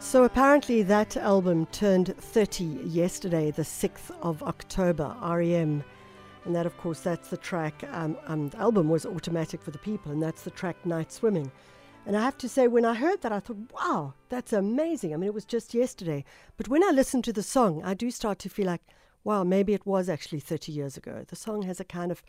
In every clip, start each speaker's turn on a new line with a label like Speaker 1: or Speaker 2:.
Speaker 1: So apparently that album turned 30 yesterday, the 6th of October, REM. And that, of course, that's the track. Um, um, the album was Automatic for the People, and that's the track Night Swimming. And I have to say, when I heard that, I thought, wow, that's amazing. I mean, it was just yesterday. But when I listen to the song, I do start to feel like, wow, maybe it was actually 30 years ago. The song has a kind of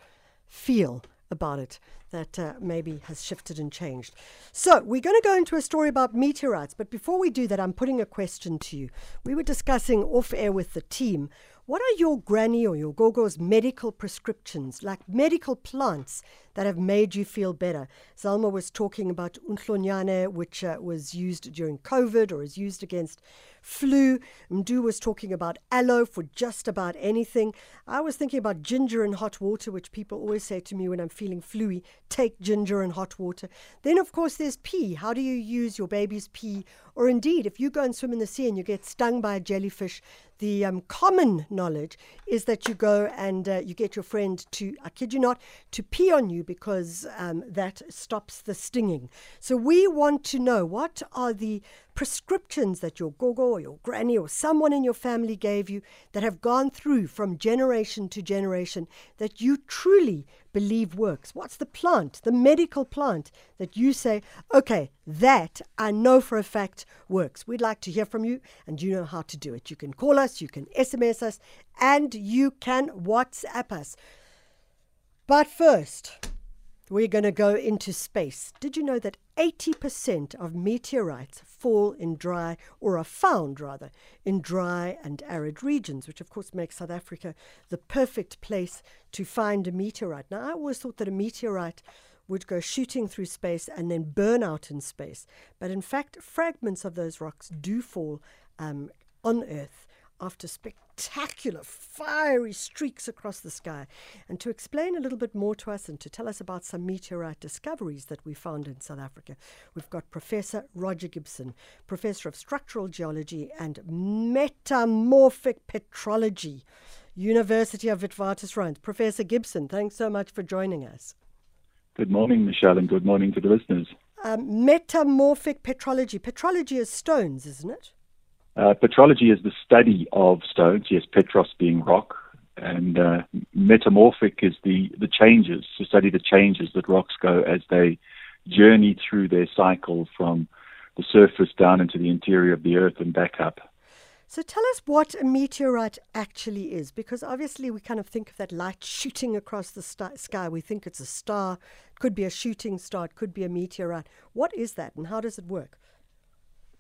Speaker 1: feel about it that uh, maybe has shifted and changed. So, we're going to go into a story about meteorites, but before we do that, I'm putting a question to you. We were discussing off air with the team what are your granny or your gogo's medical prescriptions, like medical plants that have made you feel better? Zalma was talking about unhlonyane, which uh, was used during COVID or is used against flu. Mdu was talking about aloe for just about anything. I was thinking about ginger and hot water, which people always say to me when I'm feeling fluey take ginger and hot water. Then, of course, there's pee. How do you use your baby's pee? Or indeed, if you go and swim in the sea and you get stung by a jellyfish, the um, common knowledge is that you go and uh, you get your friend to, I kid you not, to pee on you because um, that stops the stinging. So we want to know what are the prescriptions that your gogo or your granny or someone in your family gave you that have gone through from generation to generation that you truly believe works? What's the plant, the medical plant that you say, okay, that I know for a fact works? We'd like to hear from you and you know how to do it. You can call us, you can SMS us, and you can WhatsApp us. But first, we're going to go into space. Did you know that 80% of meteorites fall in dry, or are found rather, in dry and arid regions, which of course makes South Africa the perfect place to find a meteorite? Now, I always thought that a meteorite would go shooting through space and then burn out in space. But in fact, fragments of those rocks do fall um, on Earth after spectacular fiery streaks across the sky. And to explain a little bit more to us and to tell us about some meteorite discoveries that we found in South Africa, we've got Professor Roger Gibson, Professor of Structural Geology and Metamorphic Petrology, University of Witwatersrand. Professor Gibson, thanks so much for joining us.
Speaker 2: Good morning, Michelle, and good morning to the listeners.
Speaker 1: Um, metamorphic petrology. Petrology is stones, isn't it?
Speaker 2: Uh, petrology is the study of stones, yes, petros being rock, and uh, metamorphic is the, the changes, to study the changes that rocks go as they journey through their cycle from the surface down into the interior of the earth and back up.
Speaker 1: So tell us what a meteorite actually is, because obviously we kind of think of that light shooting across the st- sky. We think it's a star, it could be a shooting star, it could be a meteorite. What is that and how does it work?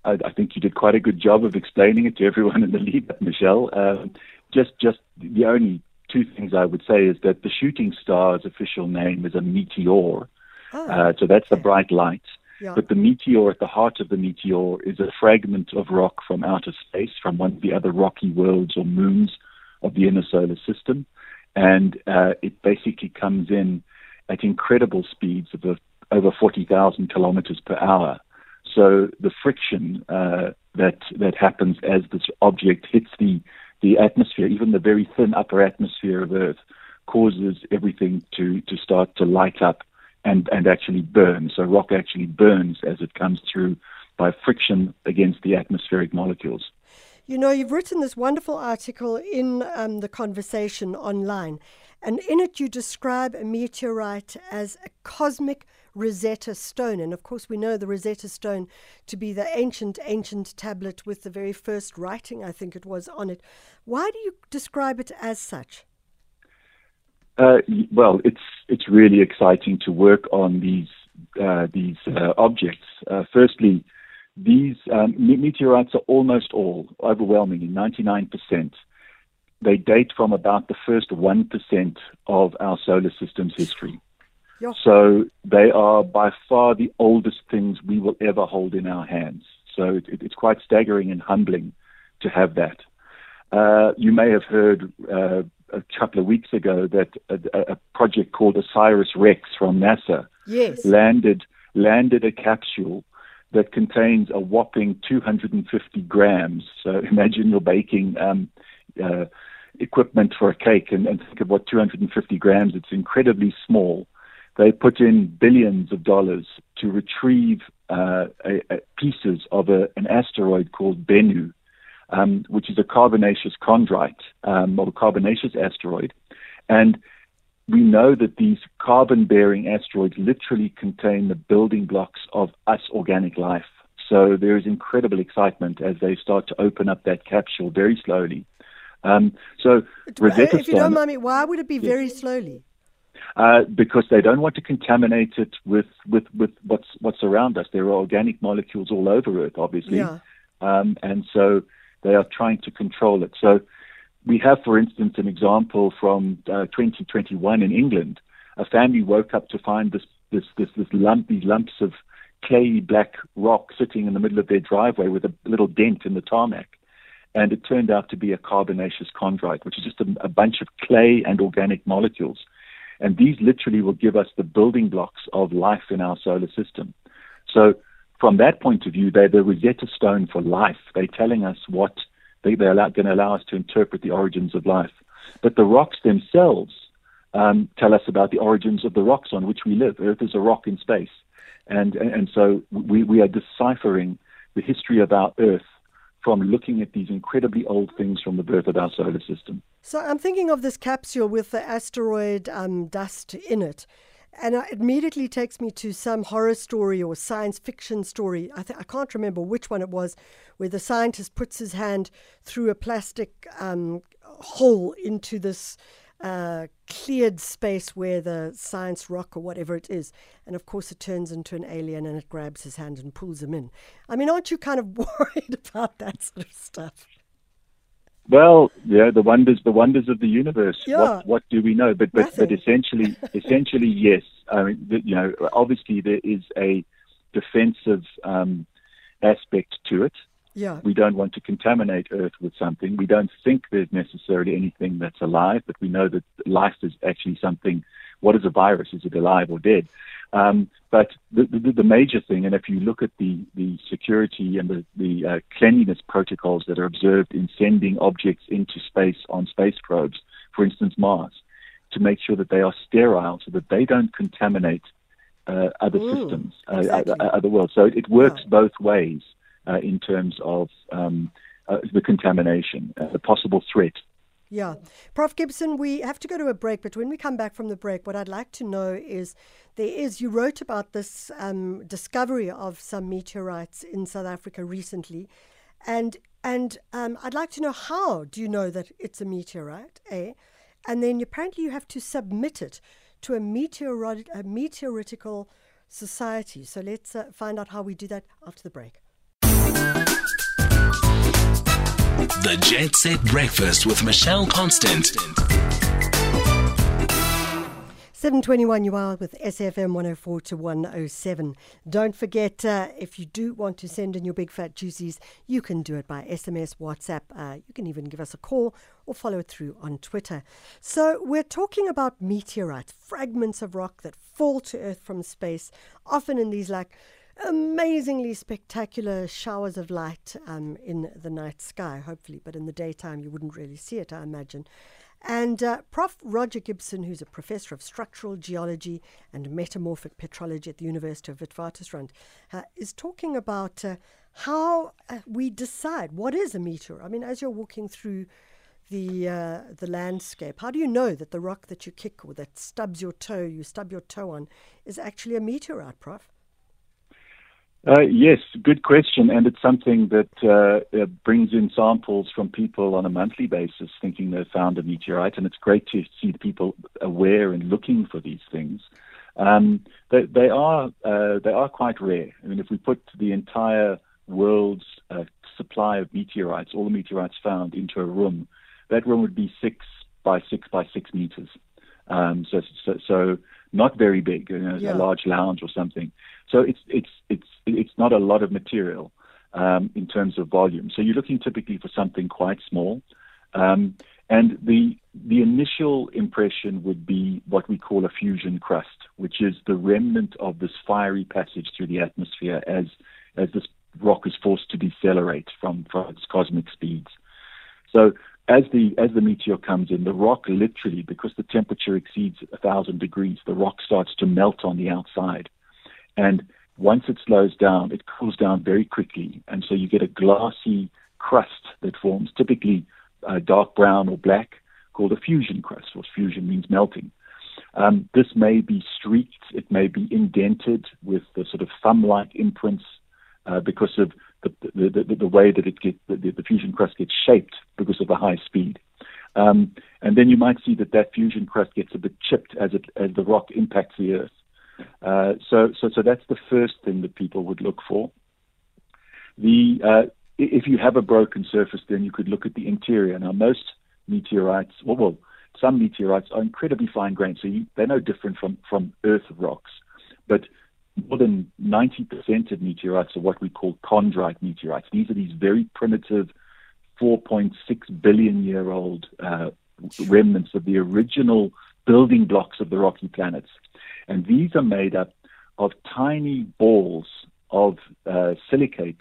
Speaker 2: I, I, think you did quite a good job of explaining it to everyone in the lead Michelle. Um, just, just the only two things I would say is that the shooting star's official name is a meteor. Oh, uh, so that's okay. the bright light. Yeah. But the meteor at the heart of the meteor is a fragment of rock from outer space, from one of the other rocky worlds or moons of the inner solar system. And uh, it basically comes in at incredible speeds of over 40,000 kilometers per hour. So the friction uh, that that happens as this object hits the the atmosphere, even the very thin upper atmosphere of Earth, causes everything to to start to light up and and actually burn. So rock actually burns as it comes through by friction against the atmospheric molecules.
Speaker 1: You know, you've written this wonderful article in um, the conversation online, and in it you describe a meteorite as a cosmic Rosetta Stone. And of course, we know the Rosetta Stone to be the ancient, ancient tablet with the very first writing, I think it was, on it. Why do you describe it as such?
Speaker 2: Uh, well, it's it's really exciting to work on these uh, these uh, objects. Uh, firstly, these um, meteorites are almost all, overwhelmingly, 99%. They date from about the first 1% of our solar system's history. Yeah. So they are by far the oldest things we will ever hold in our hands. So it, it, it's quite staggering and humbling to have that. Uh, you may have heard uh, a couple of weeks ago that a, a, project called OSIRIS REx from NASA
Speaker 1: yes.
Speaker 2: landed landed a capsule that contains a whopping 250 grams. So imagine you're baking um, uh, equipment for a cake and, and, think of what 250 grams. It's incredibly small they put in billions of dollars to retrieve uh, a, a pieces of a, an asteroid called Bennu, um, which is a carbonaceous chondrite, um, or a carbonaceous asteroid. And we know that these carbon bearing asteroids literally contain the building blocks of us organic life. So there is incredible excitement as they start to open up that capsule very slowly. Um, so Rosetta
Speaker 1: If you don't mind me, why would it be very slowly?
Speaker 2: Uh, because they don't want to contaminate it with, with, with what's what's around us. There are organic molecules all over Earth, obviously,
Speaker 1: Yeah.
Speaker 2: um, and so they are trying to control it. So we have, for instance, an example from uh, 2021 in England. A family woke up to find this this this, this lump, these lumps of clayey black rock sitting in the middle of their driveway with a little dent in the tarmac. And it turned out to be a carbonaceous chondrite, which is just a, a bunch of clay and organic molecules. And these literally will give us the building blocks of life in our solar system. So, from that point of view, they're the Rosetta Stone for life. They're telling us what they, they're going to allow us to interpret the origins of life. But the rocks themselves um, tell us about the origins of the rocks on which we live. Earth is a rock in space. And, and, and so we, we are deciphering the history of our Earth from looking at these incredibly old things from the birth of our solar system.
Speaker 1: So I'm thinking of this capsule with the asteroid um, dust in it. And it immediately takes me to some horror story or science fiction story. I, th- I can't remember which one it was, where the scientist puts his hand through a plastic um, hole into this uh, cleared space where the science rock or whatever it is. And of course, it turns into an alien and it grabs his hand and pulls him in. I mean, aren't you kind of worried about that sort of stuff?
Speaker 2: Well, yeah, the wonders, the wonders of the universe.
Speaker 1: Yeah.
Speaker 2: What, what do we know? But, but, but essentially, essentially, yes. I mean, the- you know, obviously there is a defensive um, aspect to it.
Speaker 1: Yeah.
Speaker 2: We don't want to contaminate Earth with something. We don't think there's necessarily anything that's alive, but we know that life is actually something. What is a virus? Is it alive or dead? Um, but the, the, the major thing, and if you look at the, the security and the, the uh, cleanliness protocols that are observed in sending objects into space on space probes, for instance, Mars, to make sure that they are sterile so that they don't contaminate uh, other
Speaker 1: Mm,
Speaker 2: systems, uh,
Speaker 1: exactly.
Speaker 2: other, other worlds. So it, works
Speaker 1: Wow.
Speaker 2: both ways uh, in terms of um, uh, the contamination, uh, the possible threat.
Speaker 1: Yeah. Prof. Gibson, we have to go to a break, but when we come back from the break, what I'd like to know is there is, you wrote about this um, discovery of some meteorites in South Africa recently. And, and um, I'd like to know how do you know that it's a meteorite, A? And then apparently you have to submit it to a, meteorit- a meteoritical society. So let's uh, find out how we do that after the break.
Speaker 3: The Jet Set Breakfast with Michelle Constant.
Speaker 1: 721 you are with SAfm 104 to 107. Don't forget, uh, if you do want to send in your big fat juicies, you can do it by SMS, WhatsApp. Uh, you can even give us a call or follow it through on Twitter. So, we're talking about meteorites, fragments of rock that fall to Earth from space, often in these like amazingly spectacular showers of light um, in the night sky, hopefully, but in the daytime you wouldn't really see it, I imagine. And uh, Prof. Roger Gibson, who's a professor of structural geology and metamorphic petrology at the University of Witwatersrand, uh, is talking about uh, how uh, we decide what is a meteor. I mean, as you're walking through the uh, the landscape, how do you know that the rock that you kick or that stubs your toe, you stub your toe on, is actually a meteorite, Prof?
Speaker 2: Uh, yes, good question, and it's something that uh, uh, brings in samples from people on a monthly basis, thinking they've found a meteorite, and it's great to see the people aware and looking for these things. Um, they, they are uh, they are quite rare. I mean, if we put the entire world's uh, supply of meteorites, all the meteorites found, into a room, that room would be six by six by six meters. Um, so, so, so not very big, you know,
Speaker 1: Yeah.
Speaker 2: a large lounge or something. So it's it's it's it's not a lot of material um, in terms of volume. So you're looking typically for something quite small, um, and the the initial impression would be what we call a fusion crust, which is the remnant of this fiery passage through the atmosphere as as this rock is forced to decelerate from from its cosmic speeds. So as the as the meteor comes in, the rock literally, because the temperature exceeds a thousand degrees, the rock starts to melt on the outside, and once it slows down, it cools down very quickly, and so you get a glassy crust that forms, typically uh, dark brown or black, called a fusion crust. Or fusion means melting. Um, this may be streaked, it may be indented with the sort of thumb-like imprints uh, because of the, the, the, the, way that it the, the, fusion crust gets shaped because of the high speed. Um, and then you might see that that fusion crust gets a bit chipped as it as the rock impacts the earth. Uh, so, so, so that's the first thing that people would look for. The uh, if you have a broken surface, then you could look at the interior. Now, most meteorites, well, well some meteorites are incredibly fine grained, so you, they're no different from, from Earth rocks. But more than 90% of meteorites are what we call chondrite meteorites. These are these very primitive 4.6 billion year old uh, remnants of the original building blocks of the rocky planets. And these are made up of tiny balls of uh, silicate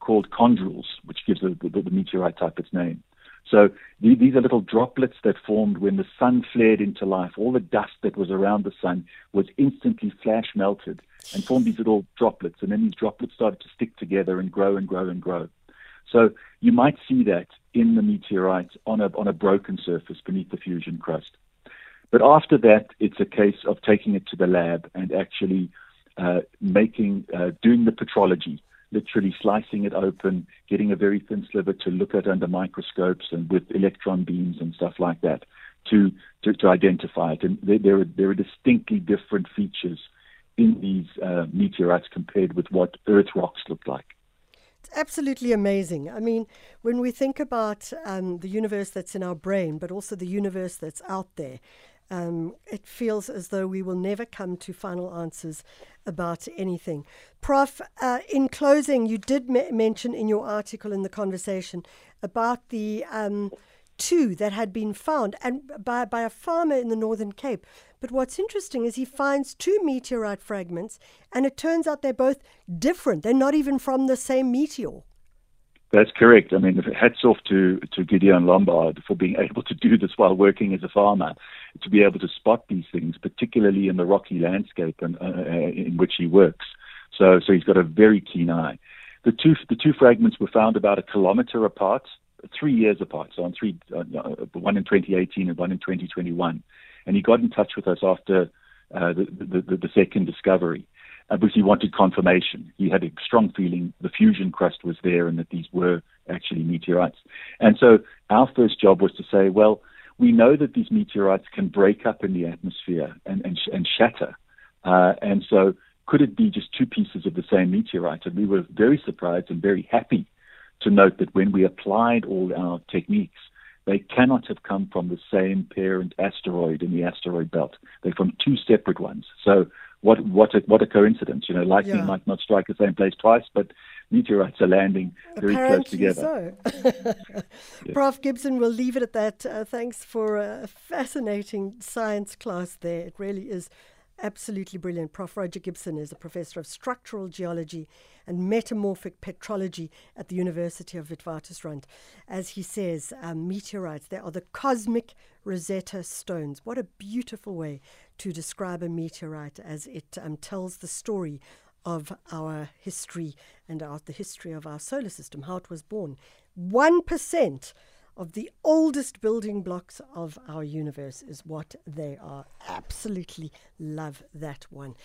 Speaker 2: called chondrules, which gives the, the, the meteorite type its name. So these are little droplets that formed when the sun flared into life. All the dust that was around the sun was instantly flash melted and formed these little droplets. And then these droplets started to stick together and grow and grow and grow. So you might see that in the meteorite on a, on a broken surface beneath the fusion crust. But after that, it's a case of taking it to the lab and actually uh, making, uh, doing the petrology literally slicing it open, getting a very thin sliver to look at under microscopes and with electron beams and stuff like that to to, to identify it. And there, there, are, there are distinctly different features in these uh, meteorites compared with what Earth rocks look like.
Speaker 1: It's absolutely amazing. I mean, when we think about um, the universe that's in our brain, but also the universe that's out there, um, it feels as though we will never come to final answers about anything. Prof, uh, in closing, you did mention in your article in the conversation about the um, two that had been found and by, by a farmer in the Northern Cape. But what's interesting is he finds two meteorite fragments, and it turns out they're both different. They're not even from the same meteor.
Speaker 2: That's correct. I mean, hats off to, to Gideon Lombard for being able to do this while working as a farmer, to be able to spot these things, particularly in the rocky landscape and, uh, in which he works. So, so he's got a very keen eye. The two, the two fragments were found about a kilometer apart, three years apart, so on three, uh, one in 2018 and one in 2021. And he got in touch with us after uh, the, the, the second discovery because he wanted confirmation. He had a strong feeling the fusion crust was there and that these were actually meteorites. And so our first job was to say, well, we know that these meteorites can break up in the atmosphere and, and, and shatter. Uh, and so could it be just two pieces of the same meteorite? And we were very surprised and very happy to note that when we applied all our techniques, they cannot have come from the same parent asteroid in the asteroid belt. They're from two separate ones. So what what a, what a coincidence! You know, lightning yeah. might not strike the same place twice, but meteorites are landing very
Speaker 1: Apparently
Speaker 2: close together.
Speaker 1: So. yes. Prof. Gibson, we'll leave it at that. Uh, thanks for a fascinating science class there. It really is absolutely brilliant. Prof. Roger Gibson is a professor of structural geology and metamorphic petrology at the University of Witwatersrand. As he says, um, meteorites, they are the cosmic Rosetta Stones. What a beautiful way to describe a meteorite as it um, tells the story of our history and our, the history of our solar system, how it was born. 1% of the oldest building blocks of our universe is what they are. Absolutely love that one.